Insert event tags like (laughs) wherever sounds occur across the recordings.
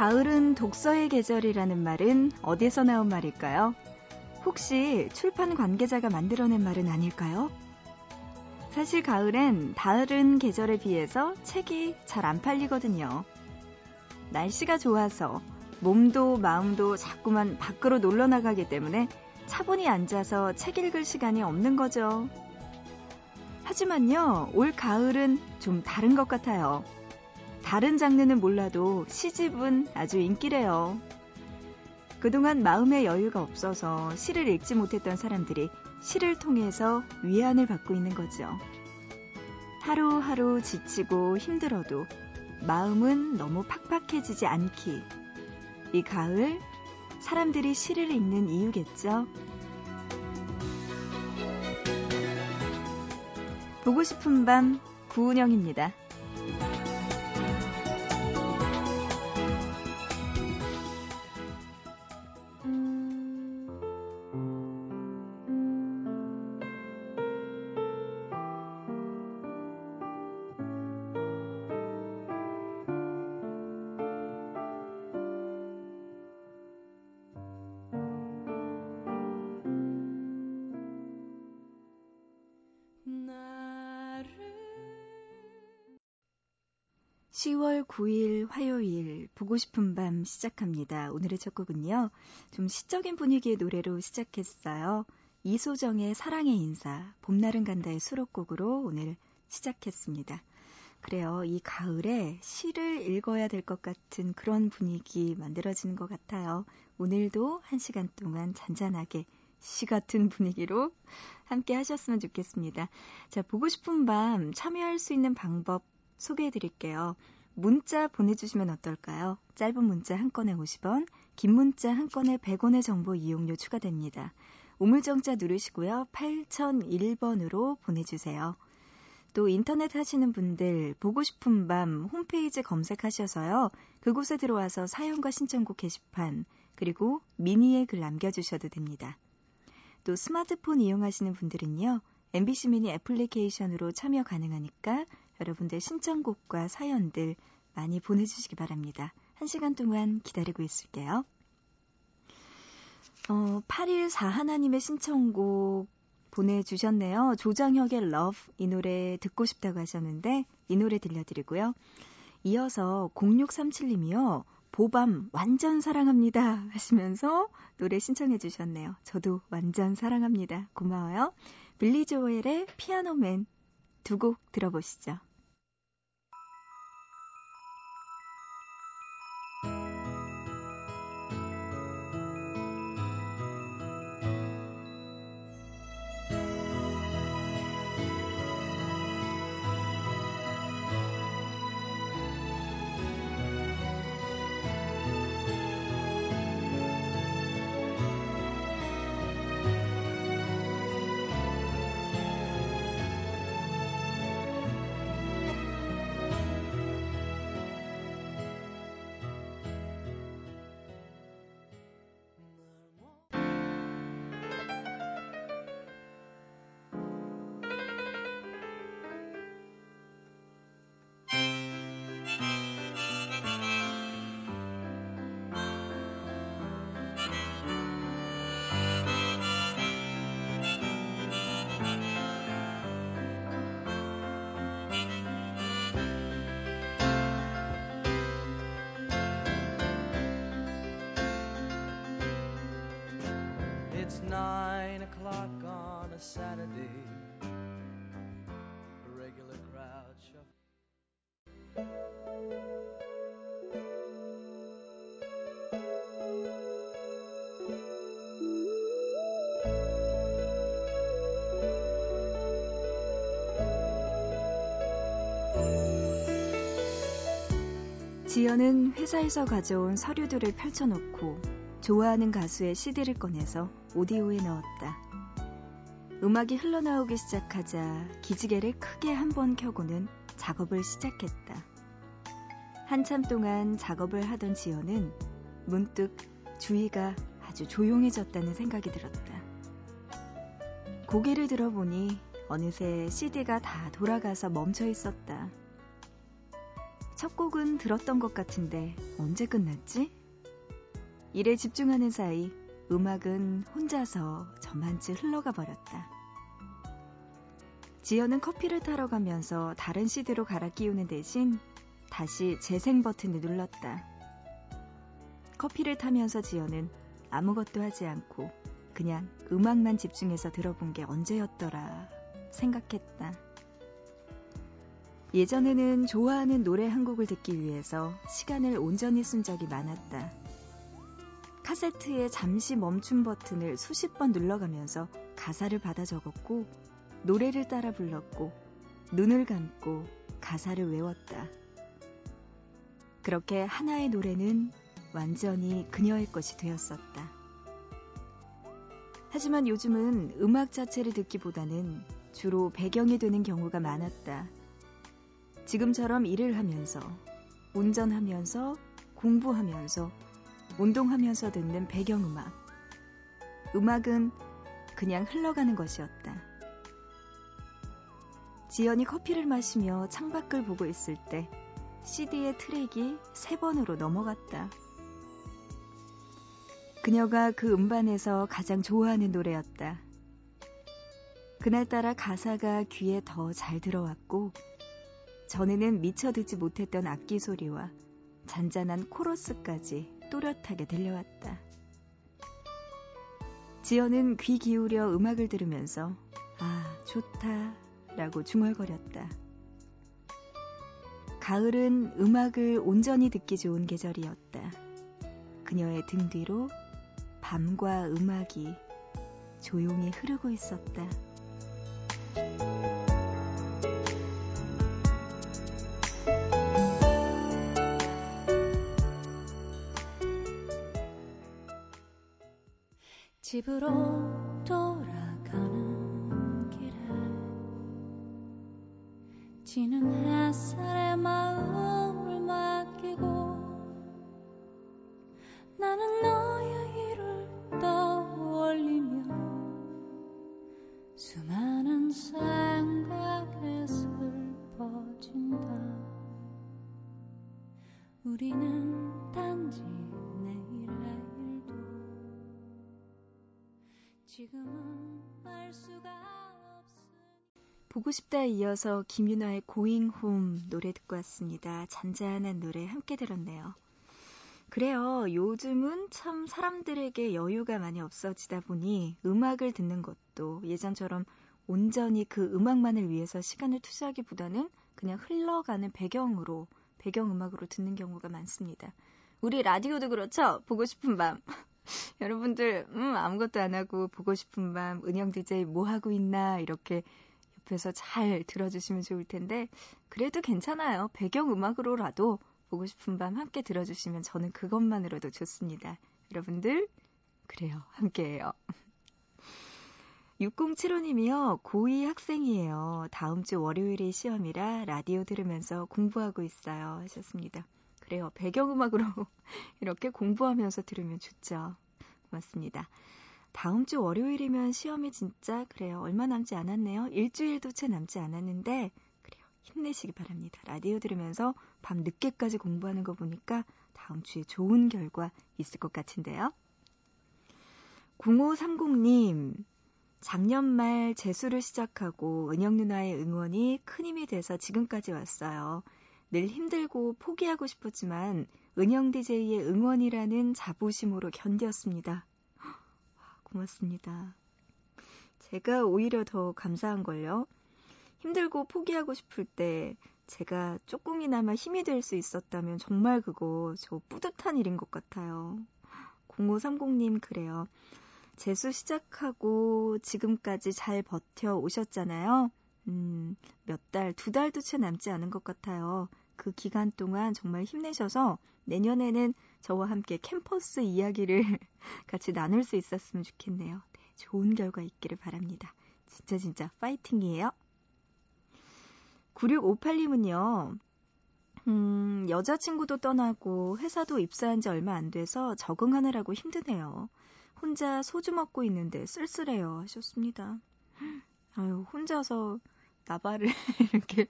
가을은 독서의 계절이라는 말은 어디서 나온 말일까요? 혹시 출판 관계자가 만들어낸 말은 아닐까요? 사실 가을엔 다른 계절에 비해서 책이 잘 안 팔리거든요. 날씨가 좋아서 몸도 마음도 자꾸만 밖으로 놀러 나가기 때문에 차분히 앉아서 책 읽을 시간이 없는 거죠. 하지만요, 올 가을은 좀 다른 것 같아요. 다른 장르는 몰라도 시집은 아주 인기래요. 그동안 마음의 여유가 없어서 시를 읽지 못했던 사람들이 시를 통해서 위안을 받고 있는 거죠. 하루하루 지치고 힘들어도 마음은 너무 팍팍해지지 않기. 이 가을 사람들이 시를 읽는 이유겠죠. 보고 싶은 밤 구은영입니다. 10월 9일 화요일 보고 싶은 밤 시작합니다. 오늘의 첫 곡은요. 좀 시적인 분위기의 노래로 시작했어요. 이소정의 사랑의 인사, 봄날은 간다의 수록곡으로 오늘 시작했습니다. 그래요. 이 가을에 시를 읽어야 될 것 같은 그런 분위기 만들어지는 것 같아요. 오늘도 한 시간 동안 잔잔하게 시 같은 분위기로 함께 하셨으면 좋겠습니다. 자, 보고 싶은 밤 참여할 수 있는 방법 소개해 드릴게요. 문자 보내주시면 어떨까요? 짧은 문자 한 건에 50원, 긴 문자 한 건에 100원의 정보 이용료 추가됩니다. 우물정자 누르시고요. 8001번으로 보내주세요. 또 인터넷 하시는 분들 보고 싶은 밤 홈페이지 검색하셔서요. 그곳에 들어와서 사연과 신청곡 게시판 그리고 미니에 글 남겨주셔도 됩니다. 또 스마트폰 이용하시는 분들은요. MBC 미니 애플리케이션으로 참여 가능하니까 여러분들 신청곡과 사연들 많이 보내주시기 바랍니다. 한 시간 동안 기다리고 있을게요. 어, 814 하나님의 신청곡 보내주셨네요. 조장혁의 Love 이 노래 듣고 싶다고 하셨는데 이 노래 들려드리고요. 이어서 0637님이요. 보밤 완전 사랑합니다 하시면서 노래 신청해 주셨네요. 저도 완전 사랑합니다. 고마워요. 빌리 조엘의 피아노맨 두 곡 들어보시죠. Saturday. A regular crowd shuffle. 지연은 회사에서 가져온 서류들을 펼쳐놓고 좋아하는 가수의 CD를 꺼내서 오디오에 넣었다. 음악이 흘러나오기 시작하자 기지개를 크게 한 번 켜고는 작업을 시작했다. 한참 동안 작업을 하던 지연은 문득 주위가 아주 조용해졌다는 생각이 들었다. 고개를 들어보니 어느새 CD가 다 돌아가서 멈춰 있었다. 첫 곡은 들었던 것 같은데 언제 끝났지? 일에 집중하는 사이 음악은 혼자서 저만치 흘러가 버렸다. 지연은 커피를 타러 가면서 다른 CD로 갈아 끼우는 대신 다시 재생 버튼을 눌렀다. 커피를 타면서 지연은 아무것도 하지 않고 그냥 음악만 집중해서 들어본 게 언제였더라 생각했다. 예전에는 좋아하는 노래 한 곡을 듣기 위해서 시간을 온전히 쓴 적이 많았다. 카세트의 잠시 멈춤 버튼을 수십 번 눌러가면서 가사를 받아 적었고, 노래를 따라 불렀고, 눈을 감고 가사를 외웠다. 그렇게 하나의 노래는 완전히 그녀의 것이 되었었다. 하지만 요즘은 음악 자체를 듣기보다는 주로 배경이 되는 경우가 많았다. 지금처럼 일을 하면서, 운전하면서, 공부하면서, 운동하면서 듣는 배경음악. 음악은 그냥 흘러가는 것이었다. 지연이 커피를 마시며 창밖을 보고 있을 때 CD의 트랙이 세 번으로 넘어갔다. 그녀가 그 음반에서 가장 좋아하는 노래였다. 그날따라 가사가 귀에 더 잘 들어왔고, 전에는 미처 듣지 못했던 악기 소리와 잔잔한 코러스까지 또렷하게 들려왔다. 지연은 귀 기울여 음악을 들으면서, 아, 좋다, 라고 중얼거렸다. 가을은 음악을 온전히 듣기 좋은 계절이었다. 그녀의 등 뒤로 밤과 음악이 조용히 흐르고 있었다. 집으로 돌아가는 길에 지는 햇 보고 싶다에 이어서 김윤아의 고잉 홈 노래 듣고 왔습니다. 잔잔한 노래 함께 들었네요. 그래요. 요즘은 참 사람들에게 여유가 많이 없어지다 보니 음악을 듣는 것도 예전처럼 온전히 그 음악만을 위해서 시간을 투자하기보다는 그냥 흘러가는 배경으로, 배경음악으로 듣는 경우가 많습니다. 우리 라디오도 그렇죠? 보고 싶은 밤. (laughs) 여러분들, 음, 아무것도 안 하고 보고 싶은 밤, 은영 DJ 뭐 하고 있나, 이렇게 옆에서 잘 들어주시면 좋을 텐데, 그래도 괜찮아요. 배경음악으로라도 보고 싶은 밤 함께 들어주시면 저는 그것만으로도 좋습니다. 여러분들, 그래요. 함께해요. (laughs) 6075님이요. 고2 학생이에요. 다음 주 월요일이 시험이라 라디오 들으면서 공부하고 있어요. 하셨습니다. 그래요. 배경음악으로 (laughs) 이렇게 공부하면서 들으면 좋죠. 고맙습니다. 다음 주 월요일이면 시험이 진짜 그래요. 얼마 남지 않았네요. 일주일도 채 남지 않았는데 그래요. 힘내시기 바랍니다. 라디오 들으면서 밤 늦게까지 공부하는 거 보니까 다음 주에 좋은 결과 있을 것 같은데요. 0530님, 작년 말 재수를 시작하고 은영 누나의 응원이 큰 힘이 돼서 지금까지 왔어요. 늘 힘들고 포기하고 싶었지만 은영 DJ의 응원이라는 자부심으로 견뎠습니다. (gasps) 고맙습니다. 제가 오히려 더 감사한 걸요. 힘들고 포기하고 싶을 때 제가 조금이나마 힘이 될 수 있었다면 정말 그거 저 뿌듯한 일인 것 같아요. 0530님 그래요. 재수 시작하고 지금까지 잘 버텨 오셨잖아요. 음, 몇 달, 두 달도 채 남지 않은 것 같아요. 그 기간 동안 정말 힘내셔서 내년에는 저와 함께 캠퍼스 이야기를 (laughs) 같이 나눌 수 있었으면 좋겠네요. 네, 좋은 결과 있기를 바랍니다. 진짜 진짜 파이팅이에요. 9658님은요, 음, 여자친구도 떠나고 회사도 입사한 지 얼마 안 돼서 적응하느라고 힘드네요. 혼자 소주 먹고 있는데 쓸쓸해요. 하셨습니다. 아유, 혼자서 나발을 (laughs) 이렇게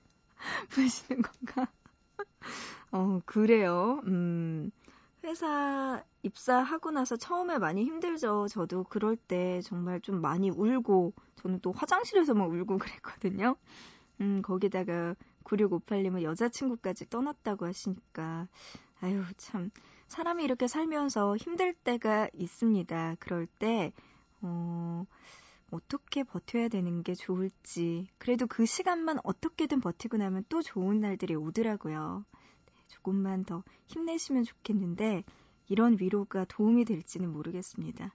부시는 건가? (laughs) 어, 그래요. 음, 회사 입사하고 나서 처음에 많이 힘들죠. 저도 그럴 때 정말 좀 많이 울고, 저는 또 화장실에서만 울고 그랬거든요. 음, 거기다가 9658님은 여자친구까지 떠났다고 하시니까, 아유, 참. 사람이 이렇게 살면서 힘들 때가 있습니다. 그럴 때, 어, 어떻게 버텨야 되는 게 좋을지. 그래도 그 시간만 어떻게든 버티고 나면 또 좋은 날들이 오더라고요. 네, 조금만 더 힘내시면 좋겠는데, 이런 위로가 도움이 될지는 모르겠습니다.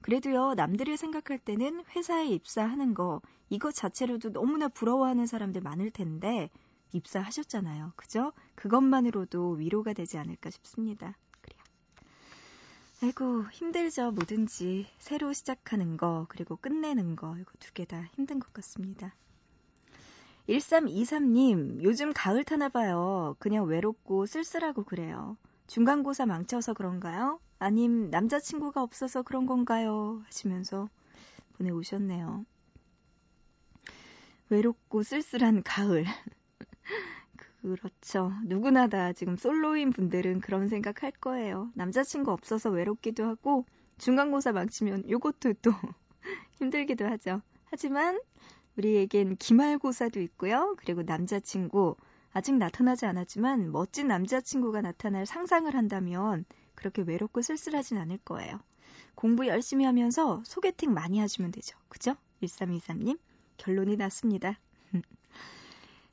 그래도요, 남들이 생각할 때는 회사에 입사하는 거, 이것 자체로도 너무나 부러워하는 사람들 많을 텐데, 입사하셨잖아요. 그죠? 그것만으로도 위로가 되지 않을까 싶습니다. 아이고, 힘들죠. 뭐든지. 새로 시작하는 거, 그리고 끝내는 거, 이거 두 개 다 힘든 것 같습니다. 1323님, 요즘 가을 타나 봐요. 그냥 외롭고 쓸쓸하고 그래요. 중간고사 망쳐서 그런가요? 아님 남자친구가 없어서 그런 건가요? 하시면서 보내오셨네요. 외롭고 쓸쓸한 가을. (laughs) 그렇죠. 누구나 다 지금 솔로인 분들은 그런 생각 할 거예요. 남자친구 없어서 외롭기도 하고, 중간고사 망치면 요것도 또 (laughs) 힘들기도 하죠. 하지만, 우리에겐 기말고사도 있고요. 그리고 남자친구, 아직 나타나지 않았지만, 멋진 남자친구가 나타날 상상을 한다면, 그렇게 외롭고 쓸쓸하진 않을 거예요. 공부 열심히 하면서 소개팅 많이 하시면 되죠. 그죠? 1323님, 결론이 났습니다.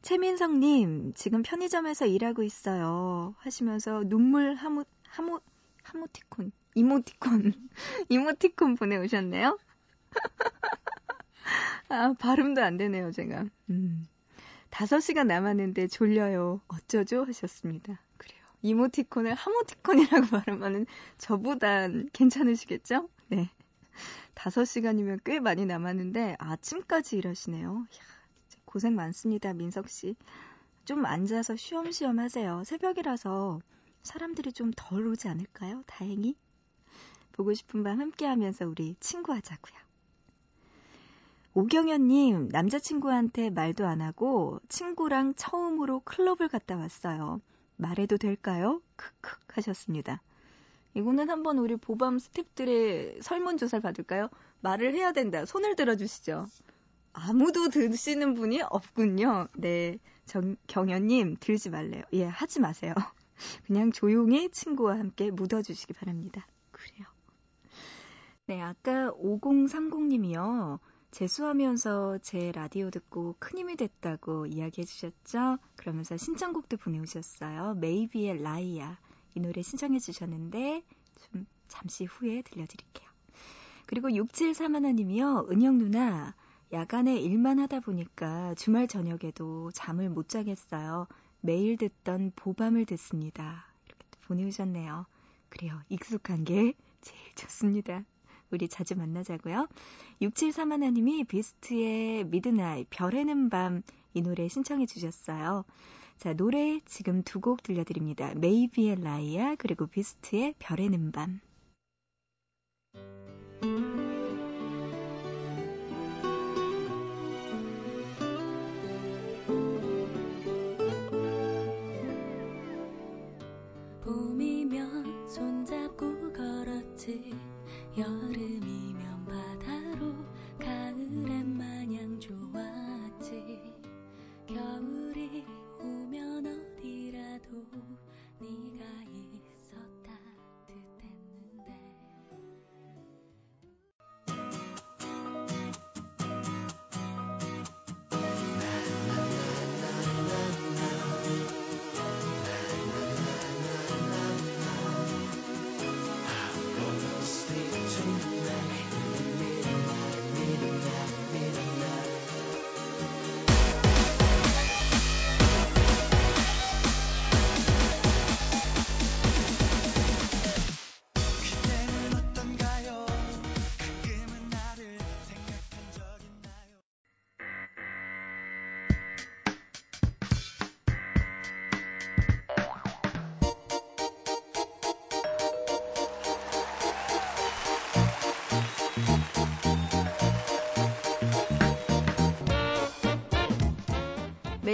최민성님, 지금 편의점에서 일하고 있어요. 하시면서 눈물 하모, 하모, 하모티콘, 이모티콘, (laughs) 이모티콘 보내오셨네요. (laughs) 아, 발음도 안 되네요, 제가. 음. 5시간 남았는데 졸려요. 어쩌죠? 하셨습니다. 그래요. 이모티콘을 하모티콘이라고 (laughs) 발음하는 저보단 괜찮으시겠죠? 네. 5시간이면 꽤 많이 남았는데 아침까지 일하시네요. 이야, 고생 많습니다, 민석 씨. 좀 앉아서 쉬엄쉬엄 하세요. 새벽이라서 사람들이 좀 덜 오지 않을까요? 다행히. 보고 싶은 밤 함께 하면서 우리 친구하자고요. 오경현님, 남자친구한테 말도 안 하고 친구랑 처음으로 클럽을 갔다 왔어요. 말해도 될까요? 크크 하셨습니다. 이거는 한번 우리 보밤 스탭들의 설문조사를 받을까요? 말을 해야 된다. 손을 들어주시죠. 아무도 드시는 분이 없군요. 네. 정, 경현님, 들지 말래요. 예, 하지 마세요. (laughs) 그냥 조용히 친구와 함께 묻어주시기 바랍니다. 그래요. 네, 아까 5030님이요. 재수하면서 제 라디오 듣고 큰 힘이 됐다고 이야기해 주셨죠? 그러면서 신청곡도 보내오셨어요. 메이비의 라이야. 이 노래 신청해 주셨는데 좀 잠시 후에 들려드릴게요. 그리고 6731님이요. 은영 누나, 야간에 일만 하다 보니까 주말 저녁에도 잠을 못 자겠어요. 매일 듣던 보밤을 듣습니다. 이렇게 보내주셨네요. 그래요. 익숙한 게 제일 좋습니다. 우리 자주 만나자고요. 6731님이 비스트의 Midnight, 별 헤는 밤 이 노래 신청해 주셨어요. 자, 노래 지금 두 곡 들려드립니다. 메이비의 라이아 그리고 비스트의 별 헤는 밤. 왠지 여름이면 바다로 가을엔 마냥 좋았지. 겨울이 오면 어디라도 네가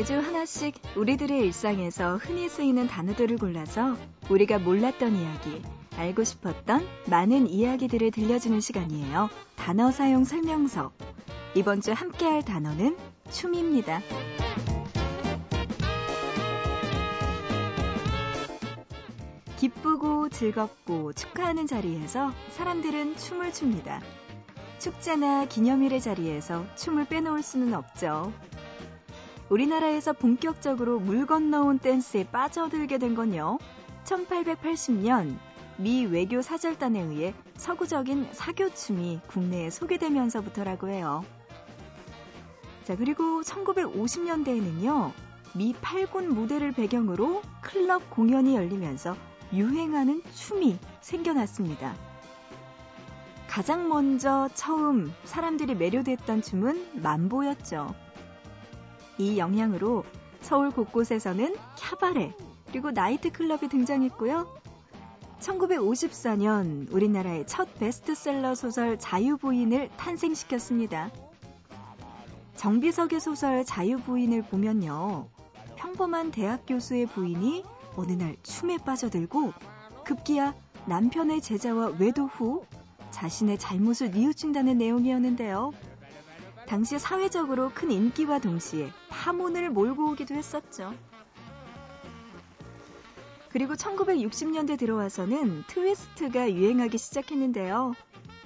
매주 하나씩 우리들의 일상에서 흔히 쓰이는 단어들을 골라서 우리가 몰랐던 이야기, 알고 싶었던 많은 이야기들을 들려주는 시간이에요. 단어 사용 설명서. 이번 주 함께 할 단어는 춤입니다. 기쁘고 즐겁고 축하하는 자리에서 사람들은 춤을 춥니다. 축제나 기념일의 자리에서 춤을 빼놓을 수는 없죠. 우리나라에서 본격적으로 물 건너온 댄스에 빠져들게 된 건요. 1880년 미 외교 사절단에 의해 서구적인 사교춤이 국내에 소개되면서부터라고 해요. 자, 그리고 1950년대에는요. 미 8군 무대를 배경으로 클럽 공연이 열리면서 유행하는 춤이 생겨났습니다. 가장 먼저 처음 사람들이 매료됐던 춤은 만보였죠. 이 영향으로 서울 곳곳에서는 캬바레 그리고 나이트클럽이 등장했고요. 1954년 우리나라의 첫 베스트셀러 소설 자유부인을 탄생시켰습니다. 정비석의 소설 자유부인을 보면요. 평범한 대학 교수의 부인이 어느 날 춤에 빠져들고 급기야 남편의 제자와 외도 후 자신의 잘못을 뉘우친다는 내용이었는데요. 당시 사회적으로 큰 인기와 동시에 파문을 몰고 오기도 했었죠. 그리고 1960년대 들어와서는 트위스트가 유행하기 시작했는데요.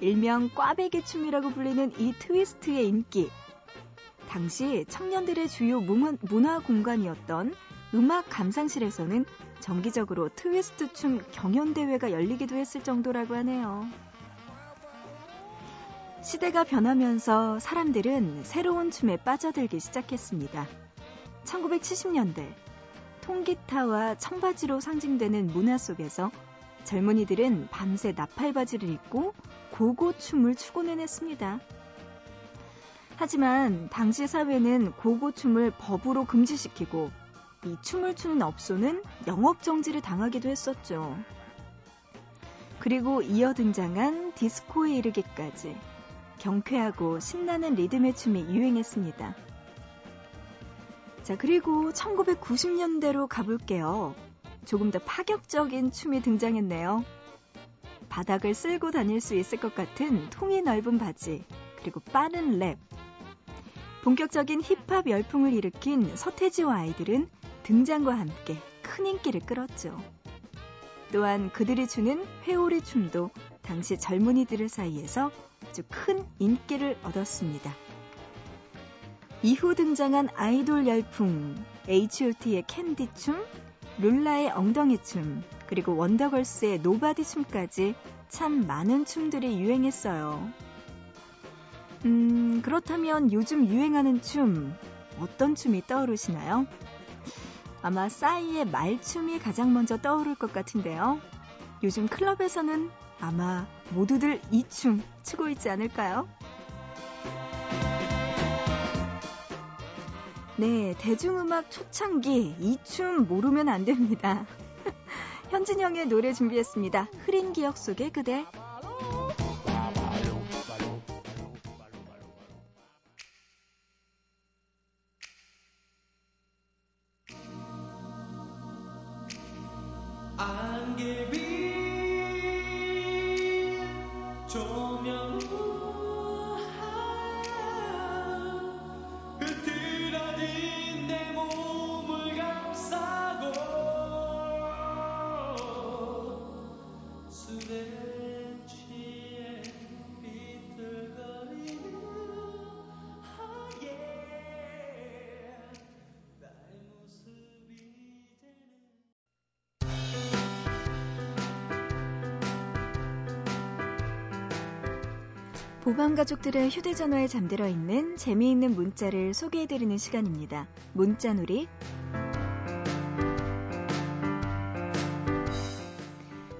일명 꽈배기 춤이라고 불리는 이 트위스트의 인기. 당시 청년들의 주요 문화 공간이었던 음악 감상실에서는 정기적으로 트위스트 춤 경연대회가 열리기도 했을 정도라고 하네요. 시대가 변하면서 사람들은 새로운 춤에 빠져들기 시작했습니다. 1970년대 통기타와 청바지로 상징되는 문화 속에서 젊은이들은 밤새 나팔바지를 입고 고고춤을 추고는 했습니다. 하지만 당시 사회는 고고춤을 법으로 금지시키고 이 춤을 추는 업소는 영업정지를 당하기도 했었죠. 그리고 이어 등장한 디스코에 이르기까지 경쾌하고 신나는 리듬의 춤이 유행했습니다. 자, 그리고 1990년대로 가볼게요. 조금 더 파격적인 춤이 등장했네요. 바닥을 쓸고 다닐 수 있을 것 같은 통이 넓은 바지, 그리고 빠른 랩. 본격적인 힙합 열풍을 일으킨 서태지와 아이들은 등장과 함께 큰 인기를 끌었죠. 또한 그들이 추는 회오리 춤도 당시 젊은이들 사이에서 아주 큰 인기를 얻었습니다. 이후 등장한 아이돌 열풍, H.O.T의 캔디춤, 룰라의 엉덩이춤, 그리고 원더걸스의 Nobody 춤까지 참 많은 춤들이 유행했어요. 음, 그렇다면 요즘 유행하는 춤, 어떤 춤이 떠오르시나요? 아마 싸이의 말춤이 가장 먼저 떠오를 것 같은데요. 요즘 클럽에서는 아마 모두들 이 춤 추고 있지 않을까요? 네, 대중음악 초창기 이 춤 모르면 안 됩니다. (laughs) 현진영의 노래 준비했습니다. 흐린 기억 속의 그대. 보방 가족들의 휴대전화에 잠들어 있는 재미있는 문자를 소개해드리는 시간입니다. 문자놀이.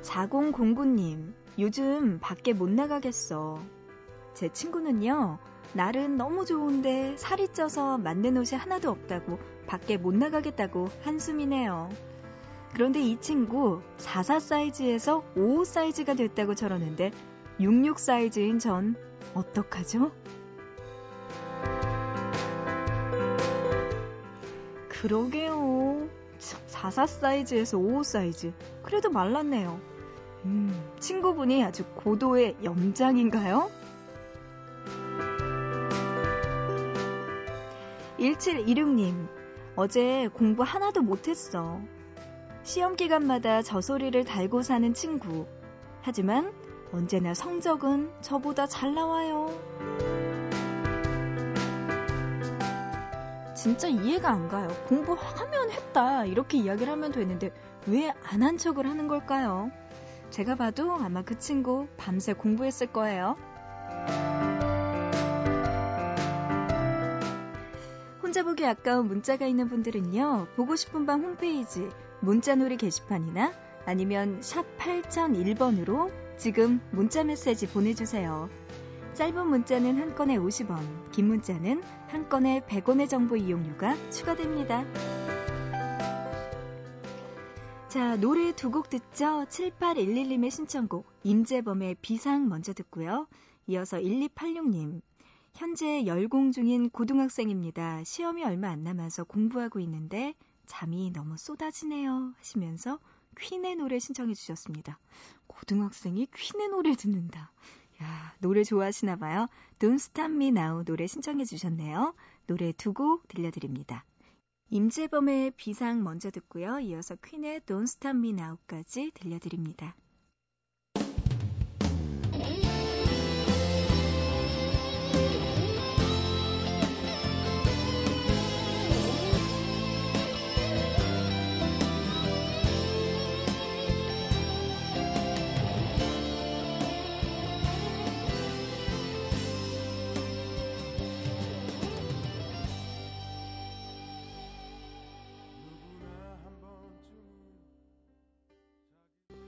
자공공구님, 요즘 밖에 못 나가겠어. 제 친구는요, 날은 너무 좋은데 살이 쪄서 맞는 옷이 하나도 없다고 밖에 못 나가겠다고 한숨이네요. 그런데 이 친구 44 사이즈에서 55 사이즈가 됐다고 저러는데 66 사이즈인 전 어떡하죠? 그러게요. 44 사이즈에서 55 사이즈. 그래도 말랐네요. 음, 친구분이 아주 고도의 염장인가요? 1726님, 어제 공부 하나도 못했어. 시험 기간마다 저 소리를 달고 사는 친구. 하지만 언제나 성적은 저보다 잘 나와요. 진짜 이해가 안 가요. 공부하면 했다. 이렇게 이야기를 하면 되는데 왜 안 한 척을 하는 걸까요? 제가 봐도 아마 그 친구 밤새 공부했을 거예요. 혼자 보기 아까운 문자가 있는 분들은요. 보고 싶은 밤 홈페이지 문자놀이 게시판이나 아니면 샵 8001번으로 지금 문자 메시지 보내주세요. 짧은 문자는 한 건에 50원, 긴 문자는 한 건에 100원의 정보 이용료가 추가됩니다. 자, 노래 두 곡 듣죠? 7811님의 신청곡, 임재범의 비상 먼저 듣고요. 이어서 1286님, 현재 열공 중인 고등학생입니다. 시험이 얼마 안 남아서 공부하고 있는데 잠이 너무 쏟아지네요. 하시면서 퀸의 노래 신청해 주셨습니다. 고등학생이 퀸의 노래 듣는다. 야, 노래 좋아하시나 봐요. Don't Stop Me Now 노래 신청해 주셨네요. 노래 두 곡 들려드립니다. 임재범의 비상 먼저 듣고요. 이어서 퀸의 Don't Stop Me Now까지 들려드립니다.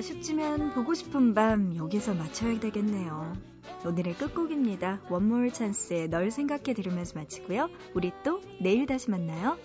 아쉽지만 보고 싶은 밤 여기서 맞춰야 되겠네요. 오늘의 끝곡입니다. 원몰 찬스의 널 생각해 들으면서 마치고요. 우리 또 내일 다시 만나요.